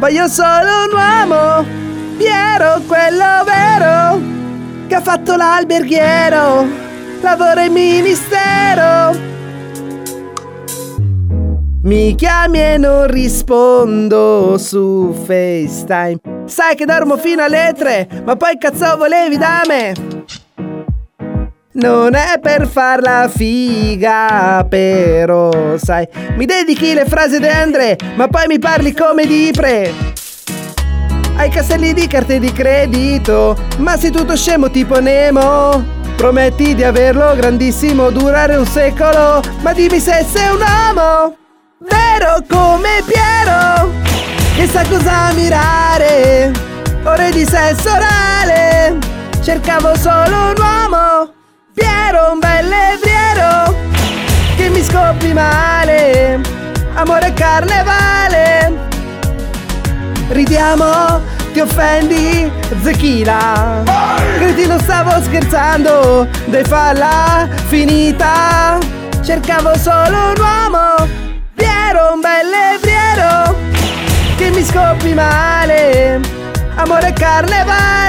Voglio solo un uomo, Piero, quello vero, che ha fatto l'alberghiero, lavora in ministero. Mi chiami e non rispondo su FaceTime. Sai che dormo fino alle tre, ma poi cazzo volevi da me? Non è per farla figa, però sai, mi dedichi le frasi di Andre, ma poi mi parli come di pre. Hai castelli di carte di credito, ma sei tutto scemo tipo Nemo. Prometti di averlo grandissimo, durare un secolo, ma dimmi se sei un uomo. Vero come Piero, che sa cosa mirare. Ore di sesso orale, cercavo solo un uomo. Che mi scopri male. Amore carnevale, ridiamo, ti offendi, zecchina. Cretino stavo scherzando, dai falla finita. Cercavo solo un uomo Piero, un bel levriero che mi scopri male. Amore carnevale.